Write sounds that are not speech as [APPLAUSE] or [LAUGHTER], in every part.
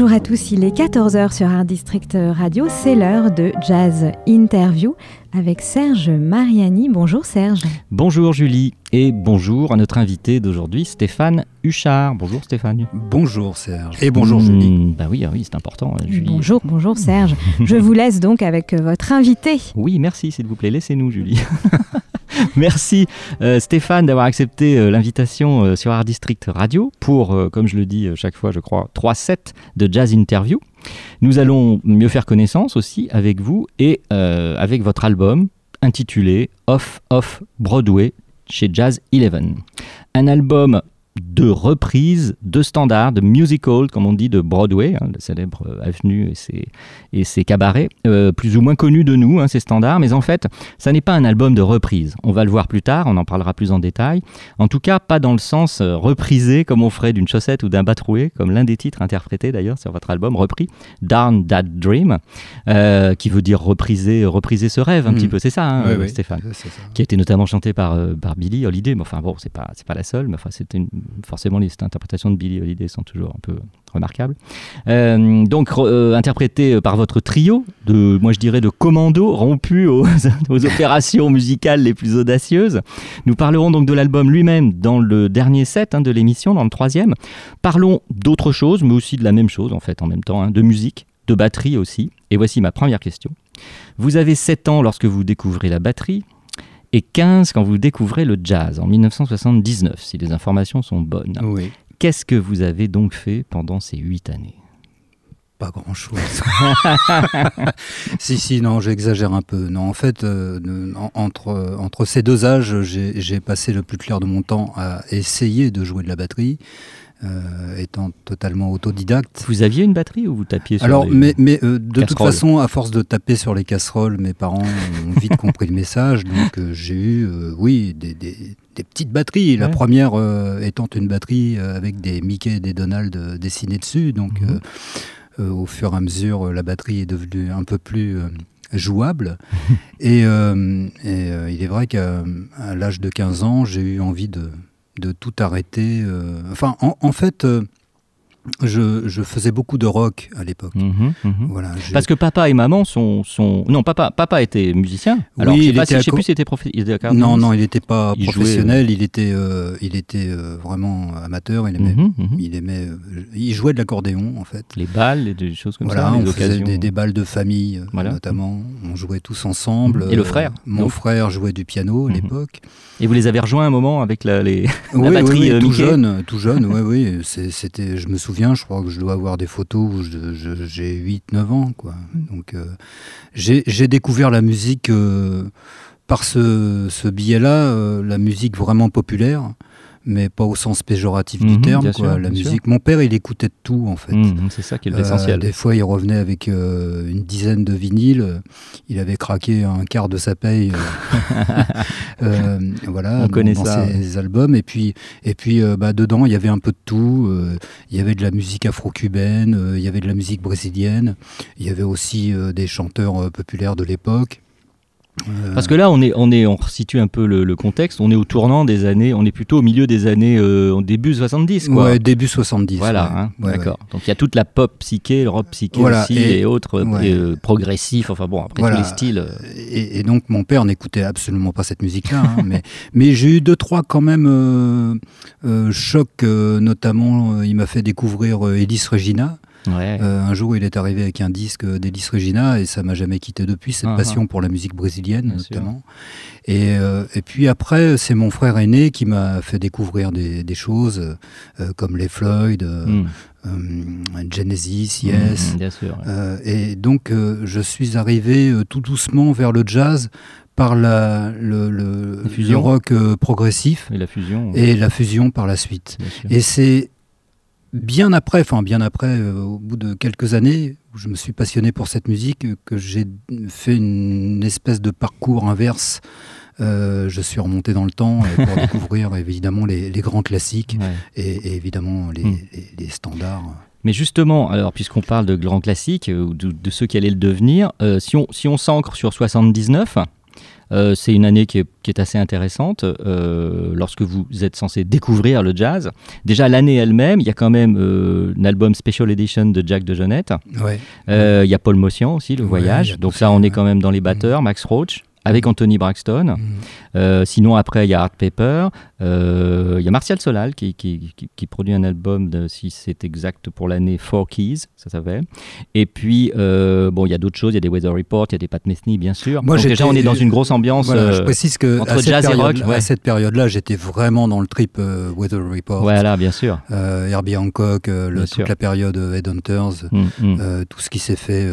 Bonjour à tous, il est 14h sur Art District Radio, c'est l'heure de Jazz Interview avec Serge Mariani. Bonjour Serge. Bonjour Julie et bonjour à notre invité d'aujourd'hui Stéphane Huchard. Bonjour Stéphane. Bonjour Serge. Et bonjour Julie. Hmm, bah oui, ah oui, c'est important. euh, Julie. Bonjour, bonjour Serge. [LAUGHS] Je vous laisse donc avec votre invité. Oui, merci s'il vous plaît, laissez-nous Julie. [LAUGHS] [LAUGHS] Merci euh, Stéphane d'avoir accepté euh, l'invitation euh, sur Art District Radio pour, comme je le dis chaque fois, je crois, trois sets de jazz interview. Nous allons mieux faire connaissance aussi avec vous et avec votre album intitulé Off Off Broadway chez Jazz Eleven. Un album de reprises, de standards, de musical, comme on dit, de Broadway, hein, la célèbre avenue et ses, et ses cabarets, euh, plus ou moins connus de nous, hein, ces standards. Mais en fait, ça n'est pas un album de reprise. On va le voir plus tard, on en parlera plus en détail. En tout cas, pas dans le sens euh, reprisé comme on ferait d'une chaussette ou d'un batroué, comme l'un des titres interprétés d'ailleurs sur votre album, repris, Darn That Dream, euh, qui veut dire repriser, repriser ce rêve un petit peu. C'est ça, hein, Stéphane c'est ça. qui a été notamment chanté par, euh, par Billie Holiday. Mais enfin bon, c'est pas c'est pas la seule, mais enfin c'était une- forcément les interprétations de Billie Holiday sont toujours un peu remarquables. Euh, donc euh, interprété par votre trio de, moi je dirais de commandos rompus aux, [LAUGHS] aux opérations musicales les plus audacieuses. Nous parlerons donc de l'album lui-même dans le dernier set hein, de l'émission, dans le troisième. Parlons d'autre chose, mais aussi de la même chose en fait en même temps, hein, de musique, de batterie aussi. Et voici ma première question. Vous avez 7 ans lorsque vous découvrez la batterie et 15 quand vous découvrez le jazz en 1979, si les informations sont bonnes. Oui, Qu'est-ce que vous avez donc fait pendant ces 8 années? Pas grand-chose. [LAUGHS] si, si, non, j'exagère un peu. Non, en fait, euh, entre, entre ces deux âges, j'ai passé le plus clair de mon temps à essayer de jouer de la batterie, euh, étant totalement autodidacte. Vous aviez une batterie ou vous tapiez sur Alors, les- mais, mais euh, de toute façon, à force de taper sur les casseroles, mes parents ont vite [LAUGHS] compris le message. Donc, euh, j'ai eu, oui, des, des- des petites batteries. La Ouais. première étant une batterie avec des Mickey et des Donald dessinés dessus. Donc, Mhm. au fur et à mesure, la batterie est devenue un peu plus jouable. [LAUGHS] et et, il est vrai qu'à l'âge de 15 ans, j'ai eu envie de, de tout arrêter. euh. Enfin, en, fait, euh, je, je faisais beaucoup de rock à l'époque. Mhm, mhm. Voilà, Parce que papa et maman sont, sont... Non, papa, papa était musicien. Alors, Oui, je sais pas était si- sais plus si c'était profi- il était non, accordéoniste. non, il n'était pas Il jouait, professionnel, il était, euh, il était euh, vraiment amateur, il aimait, Mhm, il aimait, euh, il jouait de l'accordéon en fait. Les balles et des choses comme Voilà, ça, les on faisait des, des balles de famille, euh, Voilà. notamment. On jouait tous ensemble. Et le Euh, frère, Mon donc frère jouait du piano à l'époque. Et vous les avez rejoints un moment avec la, les... [LAUGHS] La oui, batterie, oui, euh, tout jeune, tout jeune, oui, oui. C'était, je me souviens, je crois que je dois avoir des photos où j'ai 8-9 ans, quoi. Donc, euh, j'ai j'ai découvert la musique euh, par ce, ce biais-là, euh, la musique vraiment populaire, mais pas au sens péjoratif Mhm, du terme, quoi. sûr, la sûr. musique. Mon père, il écoutait de tout, en fait. Mhm, c'est ça qui est Euh, l'essentiel. des fois, il revenait avec euh, une dizaine de vinyles. Il avait craqué un quart de sa paye. euh, [LAUGHS] euh, voilà, On dans- connaît dans ça, ses albums. Et puis, et puis euh, bah, dedans, il y avait un peu de tout. Euh, il y avait de la musique afro-cubaine, euh, il y avait de la musique brésilienne. Il y avait aussi euh, des chanteurs euh, populaires de l'époque. Euh, Parce que là, on est, on est, on situe un peu le, le contexte. On est au tournant des années, on est plutôt au milieu des années, euh, début 70, quoi. ouais, début 70. Voilà, ouais. hein, Ouais, d'accord. Donc il y a toute la pop psyché, le rock psyché Voilà, aussi, et- et, autres ouais. euh, progressifs. Enfin bon, après Voilà. tous les styles. euh, Et, et donc mon père n'écoutait absolument pas cette musique-là, hein, mais, [LAUGHS] mais j'ai eu deux trois quand même euh, euh, chocs, euh, notamment euh, il m'a fait découvrir euh, Elis Regina. Ouais. Euh, un jour, il est arrivé avec un disque d'Elis Regina et ça m'a jamais quitté depuis, cette Ah, passion pour la musique brésilienne Bien notamment. Et, euh, et puis après, c'est mon frère aîné qui m'a fait découvrir des, des choses euh, comme les Floyd, euh, Mm. euh, Genesis, Yes. Mm, bien sûr. ouais. Euh, et donc, je suis arrivé tout doucement vers le jazz par la, le, le- La fusion. le rock progressif Et la fusion. et la fusion par la suite. Et c'est bien après, enfin bien après, euh, au bout de quelques années, où je me suis passionné pour cette musique, euh, que j'ai fait une espèce de parcours inverse. Euh, je suis remonté dans le temps euh, pour [LAUGHS] découvrir évidemment les, les grands classiques Ouais. et, et évidemment les, Mm. les- les standards. Mais justement, alors puisqu'on parle de grands classiques, ou de, de ceux qui allaient le devenir, si on, si on s'ancre sur 79, euh, c'est une année qui est, qui est assez intéressante euh, lorsque vous êtes censé découvrir le jazz. Déjà l'année elle-même, il y a quand même euh, un album Special Edition de Jack de. Ouais. Euh, Il y a Paul Motian aussi, Le Voyage. Donc ça, on est quand même dans les batteurs. Max Roach. Avec Anthony Braxton. Mm. Euh, sinon, après, il y a Art Paper. Euh, Il y a Martial Solal qui, qui, qui- qui produit un album, de, si c'est exact pour l'année, Four Keys, ça s'appelle. Et puis, euh, bon, il y a d'autres choses. Il y a des Weather Report, il y a des Pat Metheny, bien sûr. Moi, Donc déjà, on est dans une grosse ambiance. Voilà, je précise que entre à jazz et rock, ouais. à cette période-là, j'étais vraiment dans le trip Weather Report, voilà, bien sûr. Herbie Hancock, le- toute sûr. la période Headhunters, Mm, mm. tout ce qui s'est fait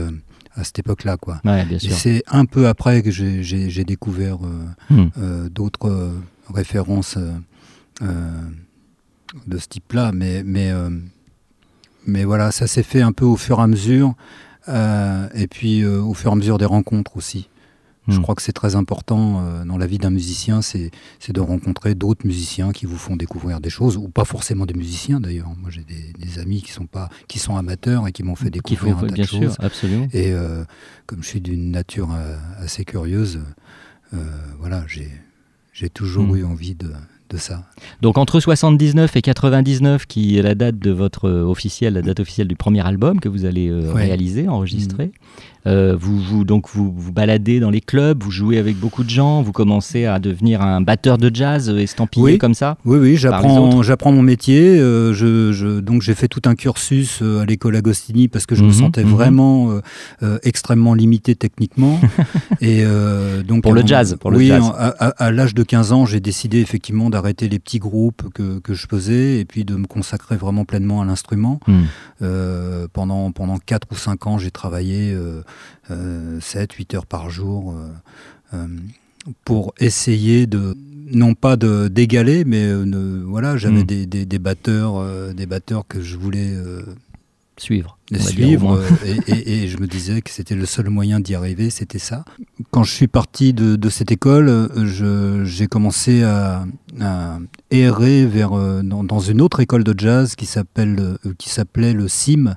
à cette époque-là, quoi. Ouais, c'est un peu après que j'ai- découvert euh, Mm. euh, d'autres euh, références de ce type-là, mais, mais, mais voilà, ça s'est fait un peu au fur et à mesure, et puis au fur et à mesure des rencontres aussi. Je Mm. crois que c'est très important euh, dans la vie d'un musicien, c'est de rencontrer d'autres musiciens qui vous font découvrir des choses, ou pas forcément des musiciens d'ailleurs. Moi j'ai des, des amis qui sont, pas, qui sont amateurs et qui m'ont fait faut, découvrir un tas bien de sûr, choses. absolument. Et euh, comme je suis d'une nature euh, assez curieuse, voilà, j'ai toujours Mm. eu envie de, de ça. Donc entre 79 et 99, qui est la date de votre euh, officielle, la date officielle du premier album que vous allez euh, Ouais. réaliser, enregistrer, euh, vous, vous donc vous vous baladez dans les clubs, vous jouez avec beaucoup de gens, vous commencez à devenir un batteur de jazz euh, estampillé Oui. comme ça. Oui, oui, j'apprends, j'apprends mon métier. euh, je, je- donc j'ai fait tout un cursus à l'école Agostini parce que je me Mhm, sentais mhm. vraiment euh, extrêmement limité techniquement. [LAUGHS] et donc Pour le jazz, pour le oui, jazz. en- à, à- à l'âge de 15 ans, j'ai décidé effectivement d'arrêter les petits groupes que, que je faisais et puis de me consacrer vraiment pleinement à l'instrument. Hmm. Pendant, pendant 4 ou 5 ans, j'ai travaillé euh, euh, 7, 8 heures par jour euh, euh, pour essayer de, non pas de d'égaler, mais ne- voilà, j'avais Mm. des, des, des batteurs, euh, des batteurs que je voulais euh, Suivre. les suivre euh, et, et- et je me disais que c'était le seul moyen d'y arriver, c'était ça. Quand je suis parti de, de cette école, j'ai commencé à, à errer vers, dans, dans une autre école de jazz qui s'appelle qui s'appelait le CIM.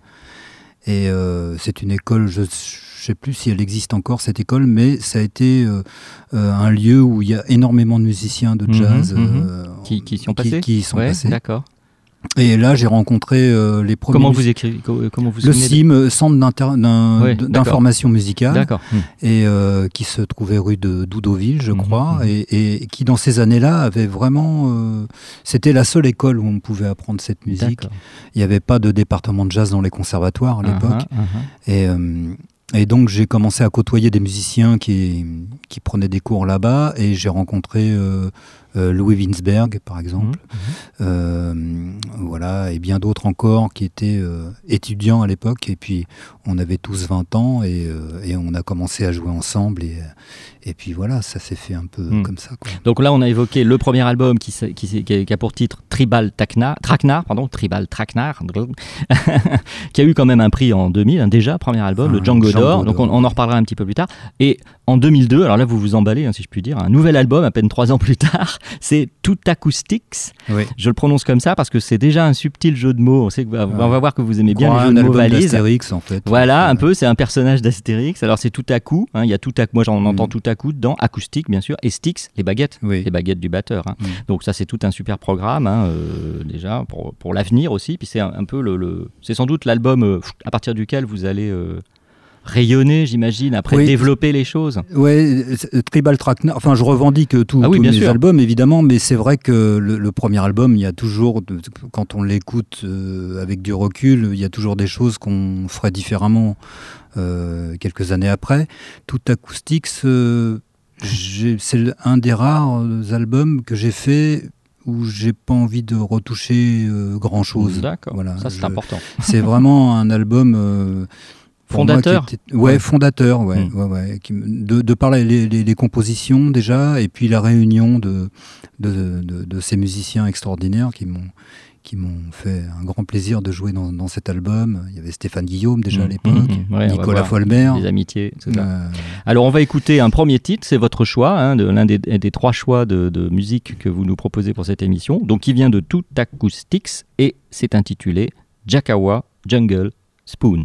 Et euh, c'est une école, je ne sais plus si elle existe encore cette école, mais ça a été euh, euh, un lieu où il y a énormément de musiciens de Mhm, jazz mhm. Qui, sont passés qui sont Ouais, passés. D'accord. Et là, j'ai rencontré euh, les premiers. Comment vous écrivez co- Comment vous le de- CIM, euh, Centre d'information musicale, D'accord. Hmm. et euh, qui se trouvait rue de Doudoville, je Mhm, crois, mhm. et, et qui dans ces années-là avait vraiment, euh, c'était la seule école où on pouvait apprendre cette musique. Il n'y avait pas de département de jazz dans les conservatoires à l'époque, Uh-huh, uh-huh. et, euh, et donc j'ai commencé à côtoyer des musiciens qui, qui prenaient des cours là-bas, et j'ai rencontré euh, euh, Louis Winsberg, par exemple. Mhm. Euh, voilà, et bien d'autres encore qui étaient euh, étudiants à l'époque. Et puis, on avait tous 20 ans et, euh, et on a commencé à jouer ensemble. Et, et puis voilà, ça s'est fait un peu Mm. comme ça. Quoi. Donc là, on a évoqué le premier album qui, a- pour titre Tribal Traquenard, Traquenard, pardon, Tribal Traquenard, [LAUGHS] qui a eu quand même un prix en 2000, hein, déjà, premier album, le Ah, Django Django d'Or. Donc on, en reparlera un petit peu plus tard. Et en 2002, alors là, vous vous emballez, hein, si je puis dire, un nouvel album, à peine trois ans plus tard, [LAUGHS] c'est Tout Acoustics. Oui. Je le prononce comme ça parce que c'est déjà un subtil jeu de mots. On, sait que, on va Ouais. voir que vous aimez bien Crois les jeux de mots valises. d'Astérix, en fait. Voilà, un peu, c'est un personnage d'Astérix. Alors c'est tout à coup, hein, il y a tout à moi j'en entends Mm. tout à dedans, acoustique bien sûr, et sticks, les baguettes, Oui. les baguettes du batteur. hein. Mm. Donc ça c'est tout un super programme hein, euh, déjà pour, pour l'avenir aussi. Puis c'est un, un peu le, le- c'est sans doute l'album euh, à partir duquel vous allez euh, rayonner, j'imagine, après Oui. développer les choses. Euh, Tribal Track. Enfin, je revendique tout, Ah oui, tous mes sûr. albums, évidemment, mais c'est vrai que le, le premier album, il y a toujours, quand on l'écoute euh, avec du recul, il y a toujours des choses qu'on ferait différemment quelques années après. Tout j'ai- c'est un des rares euh, albums que j'ai fait où j'ai pas envie de retoucher grand chose. D'accord, Voilà, ça c'est important. C'est vraiment [LAUGHS] un album. euh, Fondateur était- Ouais, Ouais. fondateur, ouais. Mm. ouais, ouais, qui de, de par les, les- les compositions déjà, et puis la réunion de, de, de- de ces musiciens extraordinaires qui m'ont qui m'ont fait un grand plaisir de jouer dans, dans cet album. Il y avait Stéphane Guillaume déjà à Mm, l'époque, mm, mm. Ouais, Nicolas Folmer. Les amitiés, tout ça. Euh, Alors on va écouter un premier titre, c'est votre choix, hein, de l'un des, des trois choix de, de musique que vous nous proposez pour cette émission, donc qui vient de Tout Acoustics et c'est intitulé Jakawa Jungle Spoon.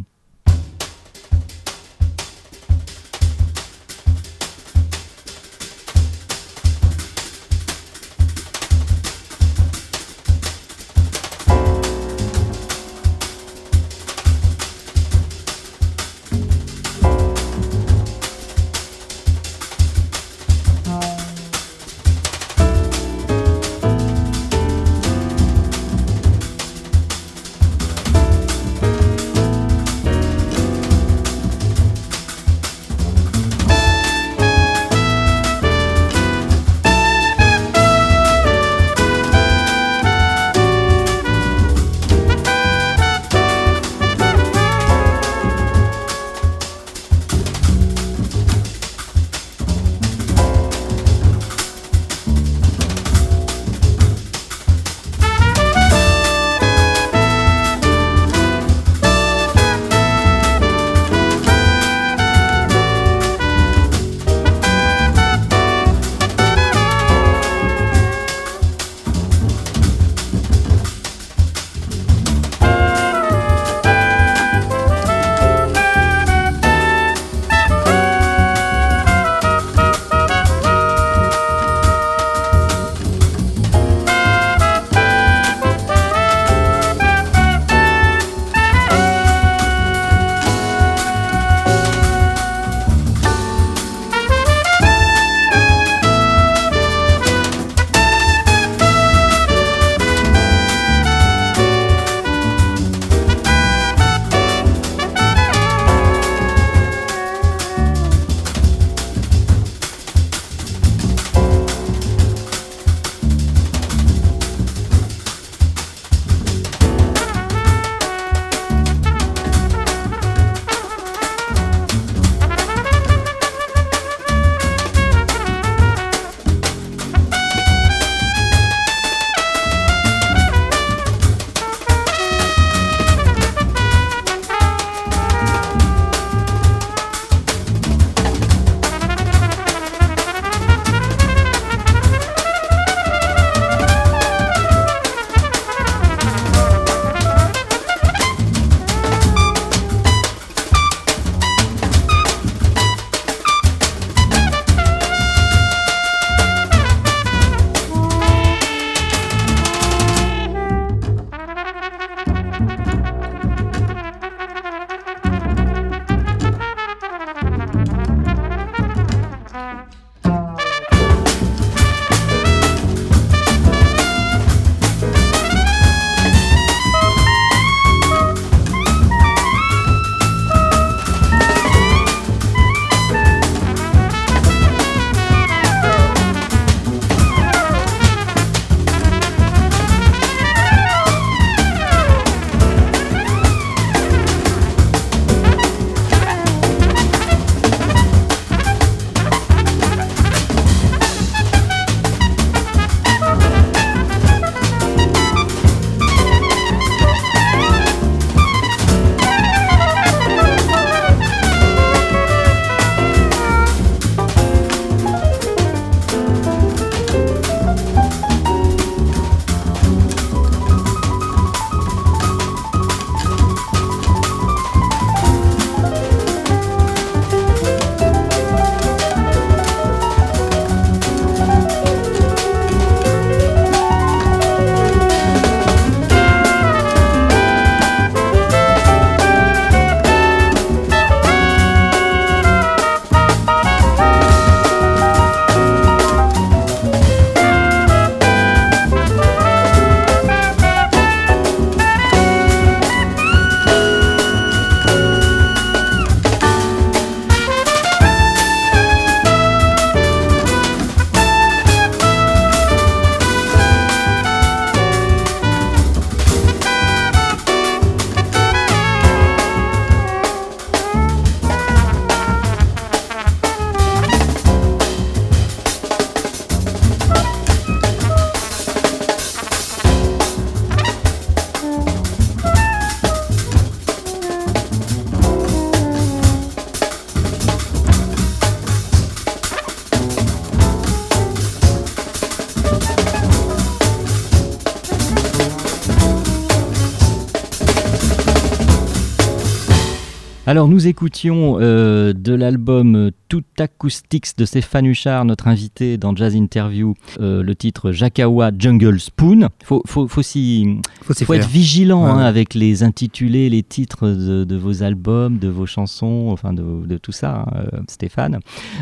Alors nous écoutions euh, de l'album Tout Acoustics de Stéphane Huchard, notre invité dans Jazz Interview, euh, le titre Jakawa Jungle Spoon. Faut, faut, faut, s'y- Faut être vigilant Ouais, hein, avec les intitulés, les titres de, de vos albums, de vos chansons, enfin de, de tout ça, hein, euh, Stéphane.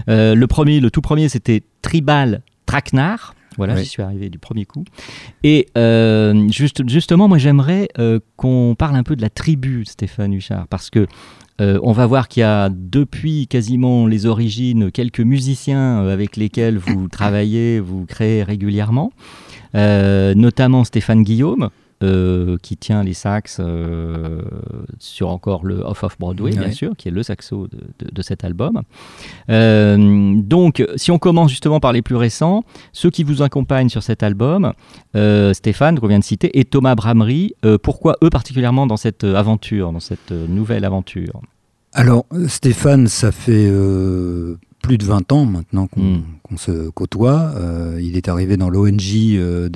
Euh, le premier, le tout premier, c'était Tribal Traquenard. Voilà, Ouais. j'y suis arrivé du premier coup. Et euh, juste, justement, moi j'aimerais euh, qu'on parle un peu de la tribu, Stéphane Huchard, parce que euh, on va voir qu'il y a depuis quasiment les origines quelques musiciens euh, avec lesquels vous travaillez, vous créez régulièrement, Euh, notamment Stéphane Guillaume. Euh, qui tient les sax euh, sur encore le Off of Broadway, bien sûr, qui est le saxo de, de- de cet album. Euh, donc, si on commence justement par les plus récents, ceux qui vous accompagnent sur cet album, euh, Stéphane, qu'on vient de citer, et Thomas Bramery, euh, pourquoi eux particulièrement dans cette aventure, dans cette nouvelle aventure? Alors, Stéphane, ça fait euh, plus de 20 ans maintenant qu'on Mm. qu'on se côtoie. Euh, il est arrivé dans l'ONG euh,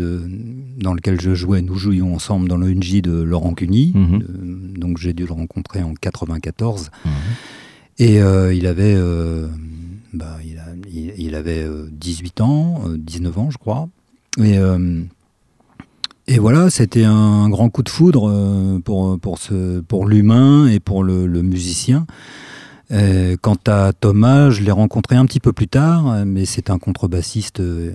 dans lequel je jouais. Nous jouions ensemble dans l'ONG de Laurent Cuny. Mhm. Euh, donc, j'ai dû le rencontrer en 94. Et euh, il avait, euh, bah, il, a- il- il avait euh, 18 ans, euh, 19 ans, je crois. Et, et voilà, c'était un grand coup de foudre pour, pour, ce, pour l'humain et pour le, le musicien. Euh, quant à Thomas, je l'ai rencontré un petit peu plus tard, mais c'est un contrebassiste euh,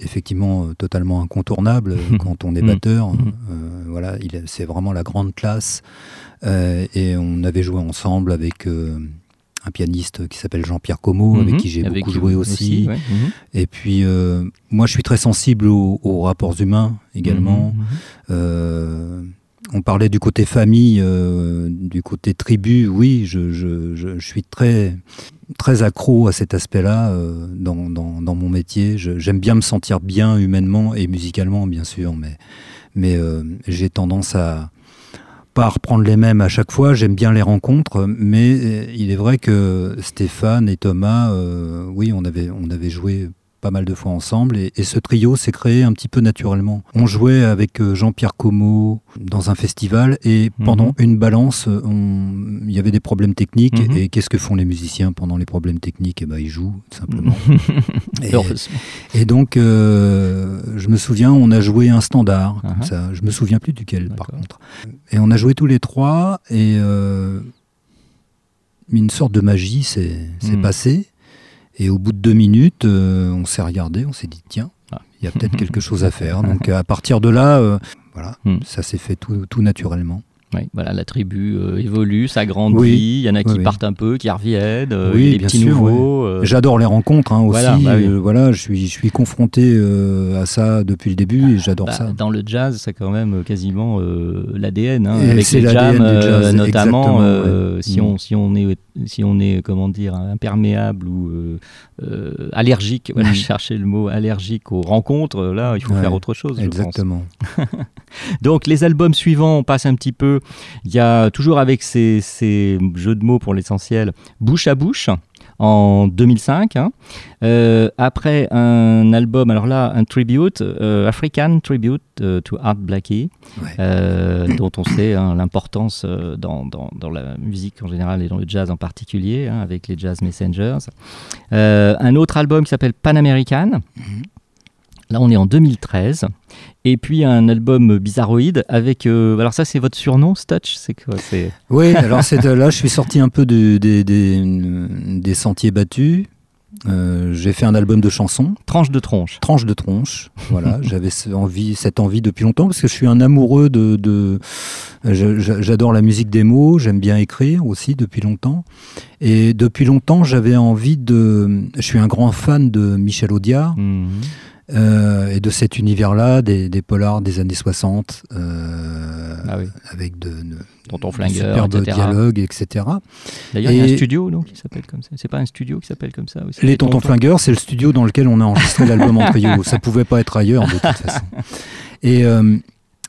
effectivement totalement incontournable euh, [LAUGHS] quand on est batteur. Mhm. Euh, voilà, c'est vraiment la grande classe. Et on avait joué ensemble avec un pianiste qui s'appelle Jean-Pierre Como, avec Mhm. qui j'ai Avec beaucoup joué aussi. ouais. Et puis, euh, moi, je suis très sensible aux, aux rapports humains également. Euh, on parlait du côté famille, euh, du côté tribu. Oui, je, suis très, accro à cet aspect-là euh, dans, mon métier. J'aime bien me sentir bien humainement et musicalement, bien sûr, mais, euh, j'ai tendance à pas reprendre les mêmes à chaque fois. J'aime bien les rencontres, mais il est vrai que Stéphane et Thomas, oui, on avait, on avait joué pas mal de fois ensemble et, et ce trio s'est créé un petit peu naturellement. On jouait avec euh, Jean-Pierre Como dans un festival et Mhm. pendant une balance, euh, il y avait des problèmes techniques Mhm. et qu'est-ce que font les musiciens pendant les problèmes techniques? Eh ben, Ils jouent, tout simplement. [LAUGHS] Et- et donc, euh, je me souviens, on a joué un standard, comme Uh-huh. ça. Je me souviens plus duquel, par contre. Et on a joué tous les trois, et euh, une sorte de magie s'est s'est Mm. passée. Et au bout de deux minutes, euh, on s'est regardé, on s'est dit, tiens, Ah. il y a peut-être [LAUGHS] quelque chose à faire. Donc, à partir de là, euh, voilà, Mm. ça s'est fait tout, tout naturellement. Oui, voilà, la tribu euh, évolue, s'agrandit. Oui. Il y en a qui Oui, partent un peu, qui reviennent. euh, Oui, bien petits sûr, nouveaux. euh, J'adore les rencontres hein, aussi. Voilà, bah. Euh, voilà, je suis, je suis confronté à ça depuis le début et j'adore bah, ça. Dans le jazz, c'est quand même quasiment l'ADN, hein, avec les jams jazz, notamment. ouais. si, Mm. on, si, on est, si on est, comment dire, imperméable ou allergique, voilà, Mm. [LAUGHS] chercher le mot allergique aux rencontres, là, il faut Ouais, faire autre chose, je pense. Exactement. [LAUGHS] Donc les albums suivants, on passe un petit peu, il y a toujours avec ces, ces jeux de mots pour l'essentiel, Bouche à bouche en 2005. hein. Euh, après un album, alors là, un tribute, euh, African Tribute euh, to Art Blackie, Ouais. dont on sait hein, l'importance dans, dans- dans la musique en général et dans le jazz en particulier, hein, avec les Jazz Messengers. Un autre album qui s'appelle Pan American. Là, on est en 2013. Et puis un album bizarroïde avec. euh, alors, ça, c'est votre surnom, Stutch? C'est quoi? C'est. Oui, [LAUGHS] alors là, je suis sorti un peu de- des- des, des sentiers battus. Euh, j'ai fait un album de chansons, Tranche de tronche. tranche de tronche. Voilà, [LAUGHS] j'avais envie, cette envie depuis longtemps parce que je suis un amoureux de. J'adore la musique des mots, j'aime bien écrire aussi depuis longtemps. Et depuis longtemps, j'avais envie de. Je suis un grand fan de Michel Audiard. Mhm. Euh, et de cet univers-là, des, des polars des années 60, euh, Ah oui. avec de, de, Tonton de Flingueur, superbes etc. dialogues, etc. D'ailleurs, il y a un studio donc, qui s'appelle comme ça. C'est pas un studio qui s'appelle comme ça aussi Les Tontons Flingueurs, c'est le studio dans lequel on a enregistré l'album en trio. Ça pouvait pas être ailleurs, de toute façon. [LAUGHS] Et, euh,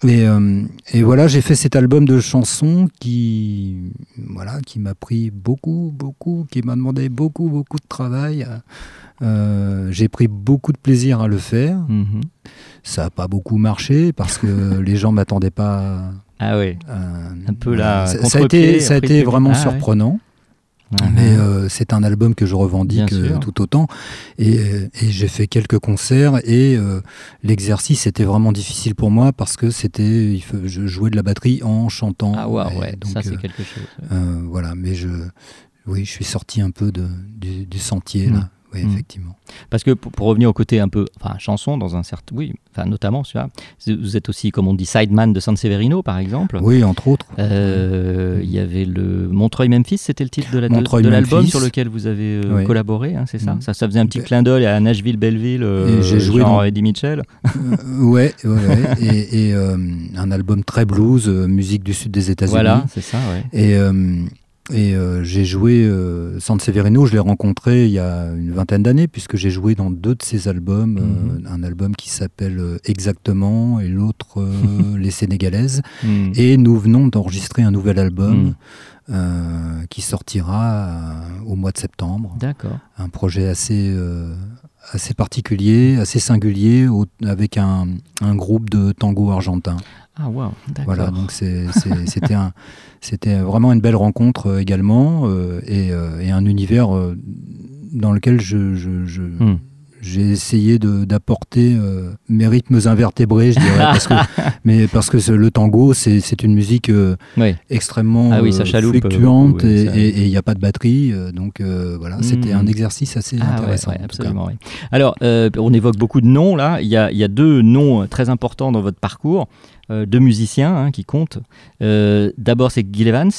et, euh, et voilà, j'ai fait cet album de chansons qui, voilà, qui m'a pris beaucoup, beaucoup, qui m'a demandé beaucoup, beaucoup de travail. Euh, j'ai pris beaucoup de plaisir à le faire. Mhm. Ça n'a pas beaucoup marché parce que [LAUGHS] les gens m'attendaient pas Ah oui. Un peu là, Ça, ça a été, ça a été vraiment Ah surprenant. Mais euh, c'est un album que je revendique euh, tout autant. Et, et j'ai fait quelques concerts et euh, l'exercice était vraiment difficile pour moi parce que c'était, je jouais de la batterie en chantant. Ah Et ouais, donc, ça c'est euh, quelque chose. euh, voilà, mais je, oui, je suis sorti un peu de, du, du sentier Mm. là. Oui, Mm. effectivement. Parce que pour, pour revenir au côté un peu, enfin chanson dans un certain, oui, enfin notamment vous êtes aussi comme on dit sideman de San Severino par exemple. Oui, entre autres. Euh, Il y avait le Montreuil-Memphis, c'était le titre de la- de- Montreuil de l'album Memphis. sur lequel vous avez euh, Oui. collaboré, hein, c'est ça, Mm. ça Ça faisait un petit Ben- clin d'œil à Nashville-Belleville, euh, Et j'ai joué genre dans- Eddie Mitchell. Euh, ouais, ouais, ouais. et, et, euh, un album très blues, euh, musique du sud des États-Unis. Voilà, c'est ça, ouais. Et, euh, et euh, j'ai joué euh, San Severino, je l'ai rencontré il y a une vingtaine d'années, puisque j'ai joué dans deux de ses albums. euh, Mhm. un album qui s'appelle euh, Exactement et l'autre euh, [LAUGHS] Les Sénégalaises. Mm. Et nous venons d'enregistrer un nouvel album Mhm. euh, qui sortira au mois de septembre. D'accord. Un projet assez, euh, assez particulier, assez singulier, au- avec un, un groupe de tango argentin. Ah waouh, d'accord. Voilà, donc [LAUGHS] c'était un, c'était vraiment une belle rencontre euh, également euh, et, euh, et un univers dans lequel je, je- je- Hmm. J'ai essayé d'apporter euh, mes rythmes invertébrés, je dirais, parce que, [LAUGHS] mais parce que le tango, c'est une musique euh, extrêmement Ah oui, ça chaloupe, fluctuante et ça- et- et il n'y a pas de batterie, euh, donc euh, voilà, c'était Hmm. un exercice assez Ah intéressant. ouais, absolument. Alors, on évoque beaucoup de noms là. Il y a, y a deux noms très importants dans votre parcours, deux musiciens hein, qui comptent. D'abord, c'est Gil Evans.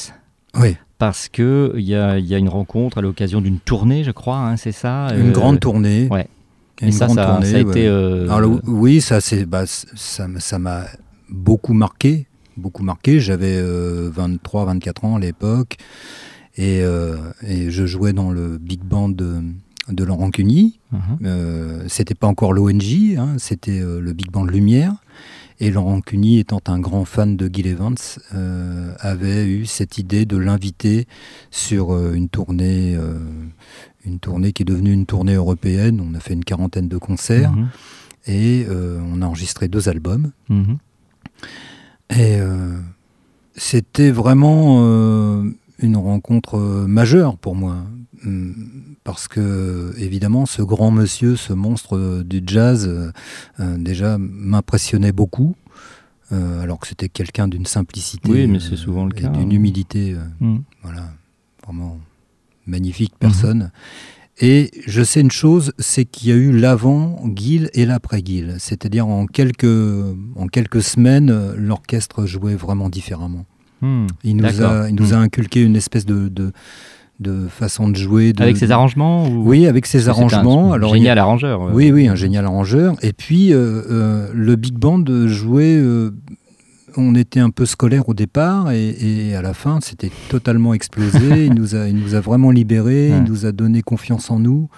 Oui. Parce que il y a, y a une rencontre à l'occasion d'une tournée, je crois, hein, c'est ça. Une euh, grande tournée. ouais. Une Et ça, grande ça, tournée, ça a ouais. été. euh, Alors, oui, ça c'est bah, ça m'a beaucoup marqué, beaucoup marqué. J'avais 23, 24 ans à l'époque et, euh, et je jouais dans le big band de, de Laurent Cuny. mhm. Euh, c'était pas encore l'ONJ, hein, c'était euh, le big band Lumière. Et Laurent Cuny, étant un grand fan de Gil Evans, euh, avait eu cette idée de l'inviter sur euh, une tournée, euh, une tournée qui est devenue une tournée européenne. On a fait une quarantaine de concerts Mhm. et on a enregistré deux albums. Mhm. Et c'était vraiment une rencontre euh, majeure pour moi. Hum, Parce que, évidemment, ce grand monsieur, ce monstre euh, du jazz, euh, déjà m'impressionnait beaucoup. euh, alors que c'était quelqu'un d'une simplicité, Oui, mais c'est souvent le cas, d'une hein. humilité, Mhm. voilà, vraiment magnifique personne. Et je sais une chose, c'est qu'il y a eu l'avant Guil et l'après Guil. C'est-à-dire en quelques, en quelques semaines, l'orchestre jouait vraiment différemment. Hmm, Il nous, a, il nous Hmm. a inculqué une espèce de, de, de façon de jouer. de- Avec ses arrangements ou... Oui, avec ses c'est un arrangements. Alors, il génial arrangeur. ouais. oui, oui, un génial arrangeur. Et puis, euh, euh, le big band jouait. euh, on était un peu scolaire au départ et, et à la fin, c'était totalement explosé. [LAUGHS] il, nous a, il nous a vraiment libérés, Ouais. il nous a donné confiance en nous.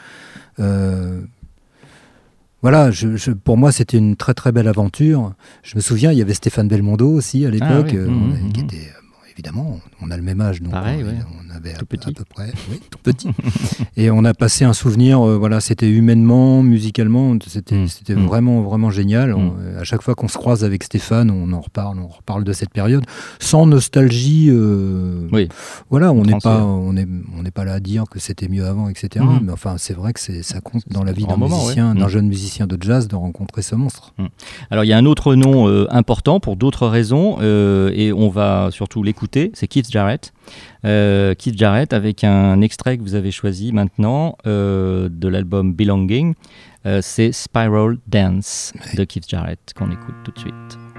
Voilà, je- je- pour moi, c'était une très très belle aventure. Je me souviens, il y avait Stéphane Belmondo aussi à l'époque, oui. euh, Mhm, on- qui mhm. était, euh, évidemment, on a le même âge, donc Pareil, on, ouais. on avait Tout à, petit. à peu près, oui, [LAUGHS] tout petit. [LAUGHS] et on a passé un souvenir, euh, voilà, c'était humainement, musicalement, c'était c'était Mhm. vraiment vraiment génial. On- Mhm. euh, à chaque fois qu'on se croise avec Stéphane, on en reparle, on reparle de cette période, sans nostalgie. euh, Oui. Voilà, on n'est pas, on est, on n'est pas là à dire que c'était mieux avant, etc. Mais enfin, c'est vrai que ça compte dans la vie d'un musicien, ouais. d'un jeune musicien de jazz, de rencontrer ce monstre. Alors il y a un autre nom euh, important pour d'autres raisons et on va surtout l'écouter, c'est Keith Jarrett. Euh, Keith Jarrett avec un extrait que vous avez choisi maintenant euh, de l'album Belonging, Euh, c'est Spiral Dance de Keith Jarrett qu'on écoute tout de suite.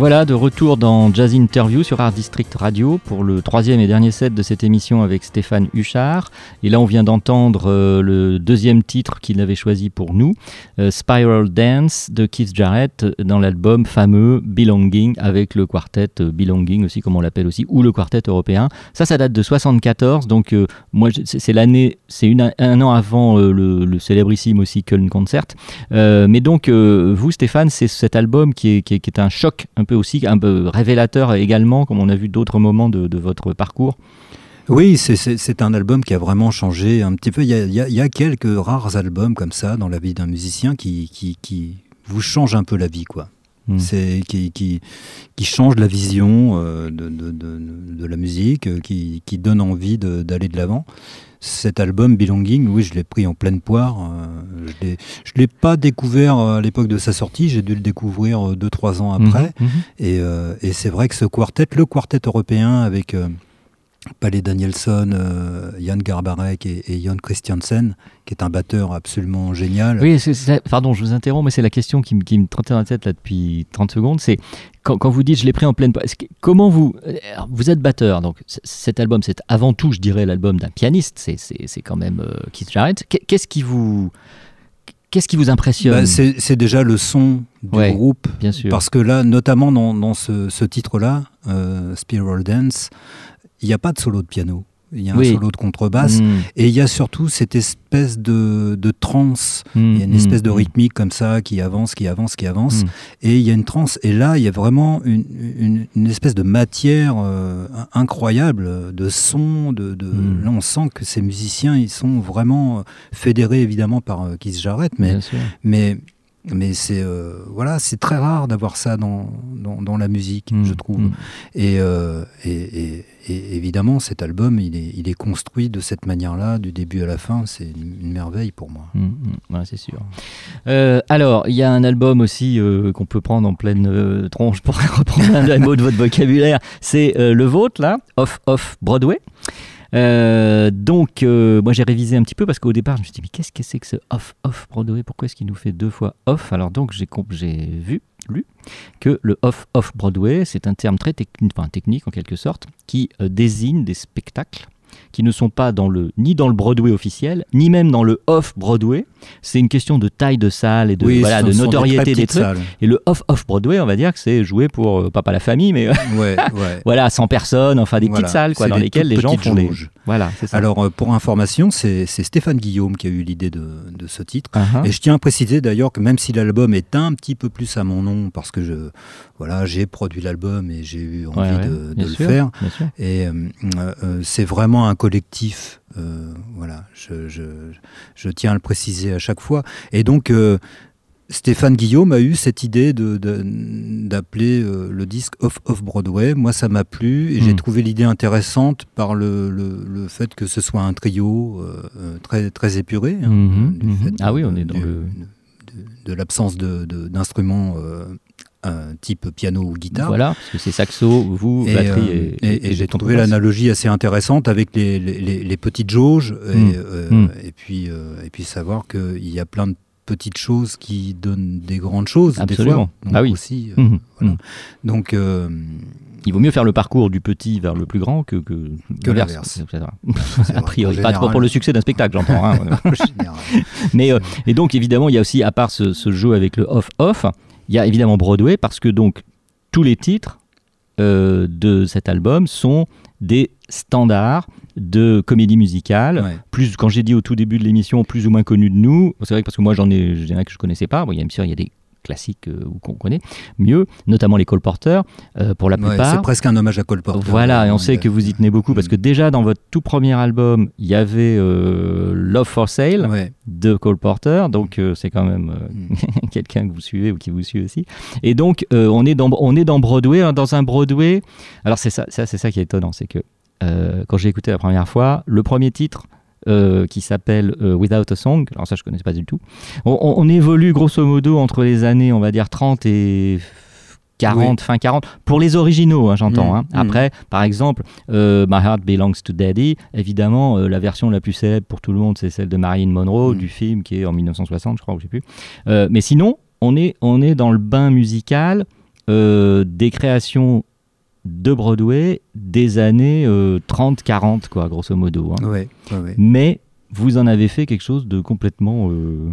Voilà, de retour dans Jazz Interview sur Art District Radio pour le troisième et dernier set de cette émission avec Stéphane Huchard. Et là, on vient d'entendre euh, le deuxième titre qu'il avait choisi pour nous, euh, Spiral Dance de Keith Jarrett dans l'album fameux Belonging avec le quartet euh, Belonging aussi, comme on l'appelle aussi, ou le quartet européen. Ça, ça date de 74, donc moi, c'est l'année, c'est un an avant le, le, célébrissime aussi Köln Concert. mais donc, vous, Stéphane, c'est cet album qui est, qui est, qui est un choc un aussi, un peu révélateur également, comme on a vu d'autres moments de, votre parcours. Oui, c'est un album qui a vraiment changé un petit peu. Il y a, quelques rares albums comme ça dans la vie d'un musicien qui, qui, vous changent un peu la vie, quoi. Hmm. C'est qui, qui, qui, change la vision euh, de, de, de, la musique, qui, qui donne envie d'aller de l'avant cet album Belonging, oui, je l'ai pris en pleine poire. Euh, je ne l'ai pas découvert euh, à l'époque de sa sortie, j'ai dû le découvrir 2-3 euh, ans après. Mhm, mhm. Et, c'est vrai que ce quartet, le quartet européen avec Palais Danielson, Jan Garbarek et, et Jan Christiansen, qui est un batteur absolument génial. Oui, pardon, je vous interromps, mais c'est la question qui, me trottait dans la tête là, depuis 30 secondes. C'est quand, vous dites je l'ai pris en pleine comment vous. Vous êtes batteur, donc cet album, c'est avant tout, je dirais, l'album d'un pianiste. C'est quand même euh, Keith Jarrett. Qu'est-ce qui vous. Qu'est-ce qui vous impressionne bah, C'est déjà le son du groupe. Bien sûr. Parce que là, notamment dans, ce, titre-là, euh, Spiral Dance, il n'y a pas de solo de piano. Il y a un solo de contrebasse, hmm. et il y a surtout cette espèce de, de transe, hmm, il y a une espèce de hmm, rythmique comme ça qui avance, qui avance, qui avance, et il y a une transe, et là il y a vraiment une, une, espèce de matière euh, incroyable, de son, de, de là on sent que ces musiciens ils sont vraiment fédérés évidemment par euh, Keith Jarrett, mais, mais mais c'est euh, voilà, c'est très rare d'avoir ça dans, dans, la musique, je trouve. Et, et, et évidemment, cet album, il est, il est construit de cette manière-là, du début à la fin. C'est une, merveille pour moi. Mmh, c'est sûr. Euh, alors, il y a un album aussi euh, qu'on peut prendre en pleine euh, tronche pour [LAUGHS] reprendre un mot de votre vocabulaire. C'est le vôtre, là, Off Off Broadway. Donc, moi j'ai révisé un petit peu parce qu'au départ je me suis dit, mais qu'est-ce que c'est que ce off off Broadway Pourquoi est-ce qu'il nous fait deux fois off? Alors donc j'ai vu lu que le off-off Broadway, c'est un terme très technique, enfin, technique en quelque sorte, qui euh, désigne des spectacles qui ne sont pas dans le, ni dans le Broadway officiel, ni même dans le off-Broadway. C'est une question de taille de salle et de, voilà, de notoriété des trucs. Et le off-off-Broadway, on va dire que c'est joué pour, euh, pas, pas la famille, mais [LAUGHS] ouais, voilà, 100 personnes, enfin des petites salles quoi, dans lesquelles les gens font. Voilà, ça. Alors, euh, pour information, c'est Stéphane Guillaume qui a eu l'idée de, de, ce titre. Uh-huh. Et je tiens à préciser d'ailleurs que même si l'album est un petit peu plus à mon nom, parce que je, voilà, j'ai produit l'album et j'ai eu envie de, le faire. Et euh, c'est vraiment un collectif. Euh, voilà, je, je, tiens à le préciser à chaque fois. Et donc, euh, Stéphane Guillaume a eu cette idée d'appeler de, euh, le disque Off Off Broadway. Moi, ça m'a plu et j'ai hmm. trouvé l'idée intéressante par le, le, fait que ce soit un trio très, très épuré. Hein, mhm, mhm. ah oui, on est dans le... de, l'absence d'instruments un type piano ou guitare. Voilà, parce que c'est saxo, vous, batterie euh, et, et, j'ai trouvé l'analogie assez intéressante avec les, les, les petites jauges et, hmm. Euh, hmm. et puis, euh, et puis savoir qu'il y a plein de petites choses qui donnent des grandes choses. Absolument. Des fois. ah oui. Aussi, hmm. voilà. Donc. il vaut mieux faire le parcours du petit vers le plus grand que, que, que l'inverse. [LAUGHS] a priori, pas pour le succès d'un spectacle, j'entends. Hein. [LAUGHS] Mais et donc évidemment, il y a aussi, à part ce, ce jeu avec le off-off, il y a évidemment Broadway parce que donc tous les titres euh, de cet album sont des standards de comédie musicale. Plus, quand j'ai dit au tout début de l'émission, plus ou moins connus de nous. C'est vrai que parce que moi j'en ai, ai que je connaissais pas. Bon, il y a bien sûr il y a des classiques euh, qu'on connaît mieux, notamment les Cole Porter, euh, pour la plupart. c'est presque un hommage à Cole Porter. Voilà, et on sait que vous y tenez beaucoup, parce que déjà dans votre tout premier album, il y avait euh, Love for Sale de Cole Porter, donc c'est quand même mm. [LAUGHS] quelqu'un que vous suivez ou qui vous suit aussi. Et donc on, est dans, on est dans Broadway, hein, dans un Broadway. Alors c'est ça, ça c'est ça qui est étonnant, c'est que quand j'ai écouté la première fois, le premier titre, euh, qui s'appelle euh, Without a Song. Alors ça, je ne connaissais pas du tout. On, évolue grosso modo entre les années, on va dire, 30 et 40, fin 40, pour les originaux, hein, j'entends. Mm, hein. Mm. Après, par exemple, euh, My Heart Belongs to Daddy, évidemment, la version la plus célèbre pour tout le monde, c'est celle de Marilyn Monroe, mm. du film qui est en 1960, je crois, ou je sais plus. mais sinon, on est, on est dans le bain musical euh, des créations de Broadway des années 30-40, quoi, grosso modo. hein. Ouais, ouais, ouais. Mais vous en avez fait quelque chose de complètement. euh,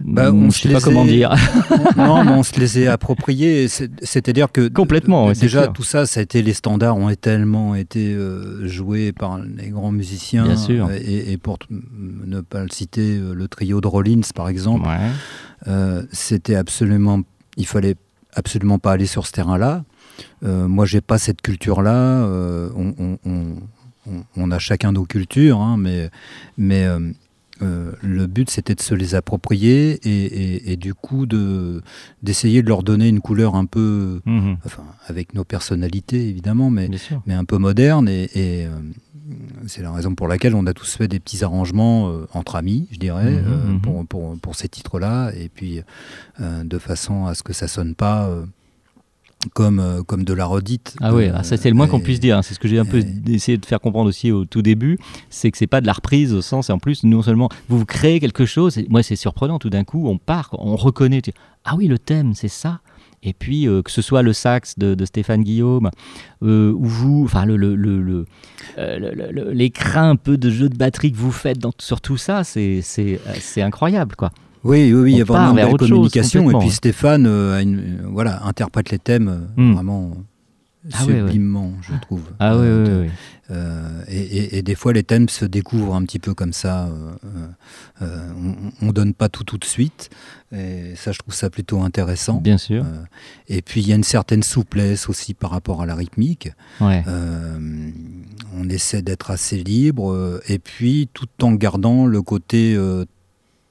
Bah, on je sais pas comment est- dire. [LAUGHS] non, mais on se les est appropriés. C'est- C'est-à-dire que Complètement, ouais, c'est déjà tout ça, ça a été les standards ont tellement été euh, joués par les grands musiciens. Bien sûr. euh, Et, et pour ne pas le citer, euh, le trio de Rollins par exemple, Ouais. euh, c'était absolument, il fallait absolument pas aller sur ce terrain-là. Euh, moi, j'ai pas cette culture-là. euh, on, on- on- on- on a chacun nos cultures, hein, mais, mais euh, le but c'était de se les approprier et, et- et du coup de d'essayer de leur donner une couleur un peu, Mhm. enfin, avec nos personnalités évidemment, mais, un peu moderne et, et, euh, c'est la raison pour laquelle on a tous fait des petits arrangements euh, entre amis, je dirais, Mhm, mhm. pour, pour, pour ces titres-là, et puis de façon à ce que ça sonne pas comme, euh, comme de la redite. Ah oui, Euh, ah, ça c'est le moins qu'on puisse dire. hein. C'est ce que j'ai un peu essayé de faire comprendre aussi au tout début, c'est que c'est pas de la reprise au sens. Et en plus, non seulement vous, créez quelque chose. et moi, c'est surprenant. Tout d'un coup, on part, on reconnaît. tu- Ah oui, le thème, c'est ça. Et puis euh, que ce soit le sax de, de Stéphane Guillaume euh, ou vous, enfin le, le, l'écrin un peu de jeu de batterie que vous faites dans, sur tout ça, c'est incroyable quoi. Oui, oui, oui, il y a vraiment une belle chose, communication. Et puis. Stéphane euh, une- euh, voilà, interprète les thèmes euh, Hmm. vraiment Ah sublimement, je trouve. Ah Euh, oui, oui. Euh, et, et- et des fois, les thèmes se découvrent un petit peu comme ça. euh, on ne donne pas tout tout de suite. Et ça, je trouve ça plutôt intéressant. Bien sûr. Et puis, il y a une certaine souplesse aussi par rapport à la rythmique. Ouais. On essaie d'être assez libre. et puis, tout en gardant le côté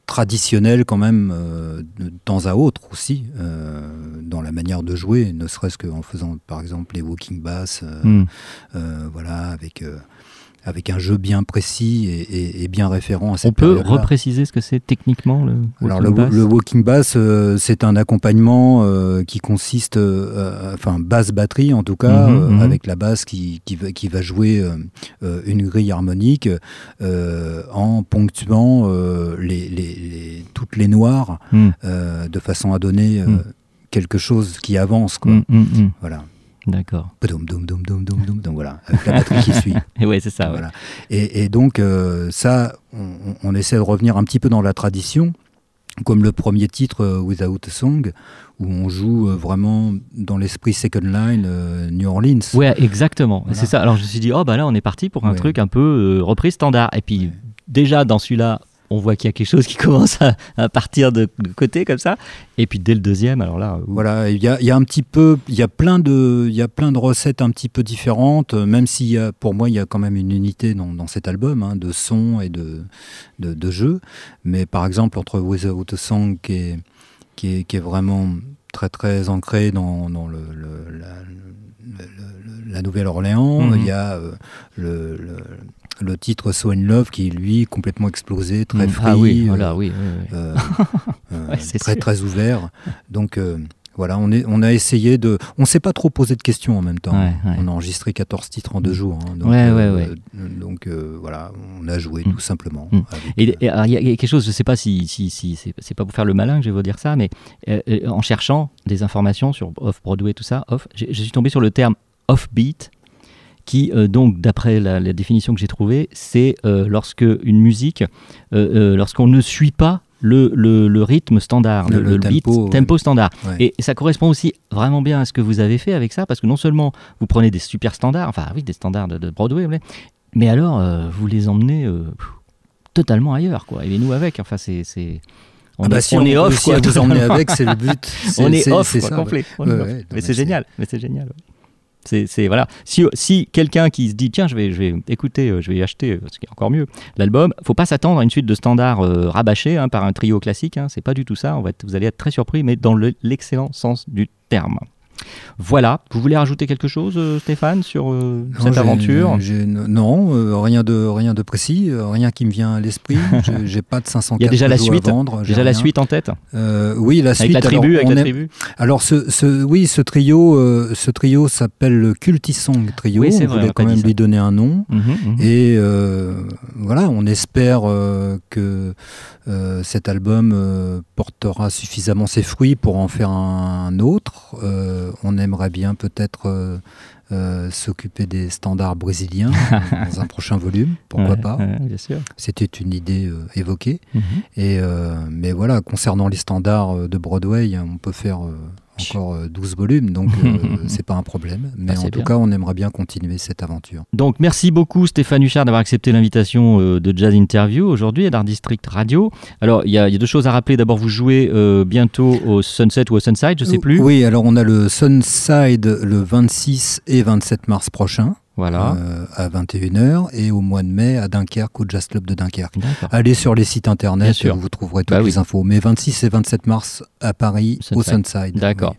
traditionnel quand même euh, de temps à autre aussi euh, dans la manière de jouer ne serait-ce qu'en faisant par exemple les walking bass euh, Hmm. voilà, avec, euh, avec un jeu bien précis et, et- et bien référent à On cette peut période-là. repréciser ce que c'est techniquement le. Alors walking le, bass le walking bass, euh, c'est un accompagnement euh, qui consiste, euh, enfin basse batterie en tout cas, Mhm, mhm. avec la basse qui, qui, va, qui va jouer une grille harmonique en ponctuant les, les- les- toutes les noires Hmm. de façon à donner euh, Mm. quelque chose qui avance. Quoi. Hmm, hmm, hmm. Voilà. D'accord. Donc voilà, avec la batterie qui suit. Et [LAUGHS] ouais, c'est ça. ouais. Voilà. Et, et donc, euh, ça, on, on essaie de revenir un petit peu dans la tradition, comme le premier titre, euh, Without a Song, où on joue euh, vraiment dans l'esprit Second Line euh, New Orleans. Ouais, exactement. Voilà. C'est ça. Alors je me suis dit, oh bah là, on est parti pour un Ouais. truc un peu reprise standard. Et puis déjà dans celui-là, on voit qu'il y a quelque chose qui [LAUGHS] commence à, à partir de, de côté comme ça. Et puis dès le deuxième, alors là, Voilà, il y a, il y a un petit peu, il y a plein de, il y a plein de recettes un petit peu différentes, euh, même s'il y a, pour moi, il y a quand même une unité dans, dans cet album, hein, de son et de, de, de jeu. Mais par exemple, entre Without a Song, qui est, qui est, qui est vraiment très très ancré dans, dans le, le- la, le- le- la Nouvelle-Orléans, Mhm. il y a euh, le, le, le titre So in Love qui lui complètement explosé, très mm, free, ah oui, euh, voilà, oui, oui, oui. euh, [LAUGHS] euh, Ouais, c'est très sûr. très ouvert. Donc euh, voilà, on, est, on a essayé de. On s'est pas trop posé de questions en même temps. Ouais, ouais. On a enregistré 14 titres en deux jours. hein. donc, euh, euh, Donc euh, voilà, on a joué Mm. tout simplement. Mm. Et il y, a- il y a quelque chose, je ne sais pas si, si, si c'est c'est pas pour faire le malin que je vais vous dire ça, mais euh, en cherchant des informations sur off-Broadway, tout ça, off, je suis tombé sur le terme off-beat, qui, euh, donc, d'après la, la définition que j'ai trouvée, c'est euh, lorsque une musique, euh, euh, lorsqu'on ne suit pas le, le- le rythme standard, Le- beat, tempo, ouais. tempo standard. ouais. Et ça correspond aussi vraiment bien à ce que vous avez fait avec ça, parce que non seulement vous prenez des super standards, enfin oui, des standards de, de Broadway, mais alors vous les emmenez totalement ailleurs, quoi. Et nous avec, enfin c'est, c'est- on, Ah bah est, si on est off, quoi. à vous emmener avec, c'est le but. [LAUGHS] On est off, c'est quoi, ça, complet. ouais. Mais c'est- génial, mais c'est génial. C'est, voilà. Si, quelqu'un qui se dit tiens je vais, je vais écouter, euh, je vais acheter, euh, ce qui est encore mieux, l'album, faut pas s'attendre à une suite de standards euh, rabâchés hein, par un trio classique. Hein, c'est pas du tout ça. On va vous allez être très surpris, mais dans le- l'excellent sens du terme. Voilà, vous voulez rajouter quelque chose, euh, Stéphane, sur euh, Non, cette aventure? Non, euh, rien, de, rien de précis, euh, rien qui me vient à l'esprit. [LAUGHS] J'ai- pas de 500 Il y a déjà la suite, vendre. la suite en tête? Oui, la Avec suite. la tribu, alors, avec la tribu Alors, ce, ce- oui, ce trio, ce trio s'appelle le Cultisong Trio. Oui, on vrai, voulait quand même lui donner un nom. Mhm, mhm. Et voilà, on espère que cet album portera suffisamment ses fruits pour en faire un autre. Euh, on aimerait bien peut-être euh, euh, s'occuper des standards brésiliens [LAUGHS] dans un prochain volume, pourquoi Ouais, pas. ouais, Bien sûr. C'était une idée évoquée. Mhm. Et, mais voilà, concernant les standards de Broadway, on peut faire encore euh, 12 volumes, donc euh, [LAUGHS] c'est pas un problème. Mais Ah, en tout bien. cas, on aimerait bien continuer cette aventure. Donc merci beaucoup Stéphane Huchard d'avoir accepté l'invitation euh, de Jazz Interview aujourd'hui à l'Art District Radio. Alors il y, a il y a deux choses à rappeler. D'abord vous jouez euh, bientôt au Sunset ou au Sunside, je sais plus. Oui, alors on a le Sunside le 26 et 27 mars prochain. Voilà. euh, à 21h et au mois de mai à Dunkerque au Jazz Club de Dunkerque. Allez sur les sites internet, vous trouverez toutes Bah oui. les infos. Mais 26 et 27 mars à Paris au Sunside. D'accord.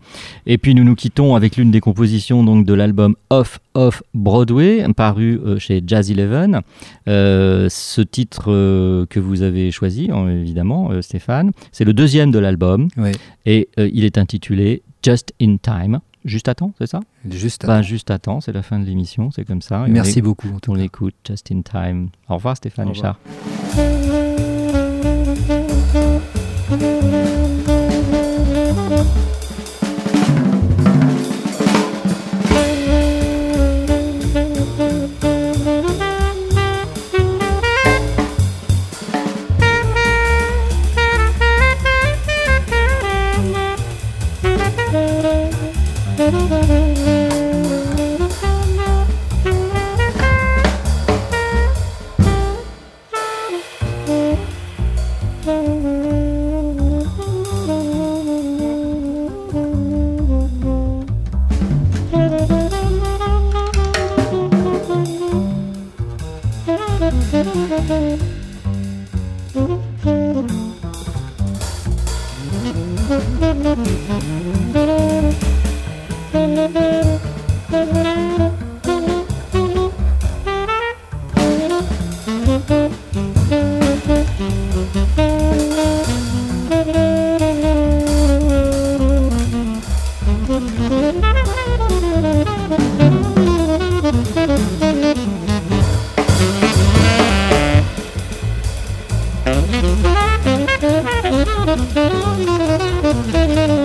Et puis nous nous quittons avec l'une des compositions donc de l'album Off Off Broadway, paru euh, chez Jazz Eleven. Euh, ce titre euh, que vous avez choisi, euh, évidemment, euh, Stéphane, c'est le deuxième de l'album Oui, et il est intitulé Just in Time. Juste à temps, c'est ça juste à Ben, temps. Juste à temps, c'est la fin de l'émission, c'est comme ça. Et Merci on, beaucoup. On l'écoute Just in Time. Au revoir Stéphane Au revoir. Huchard. Thank you.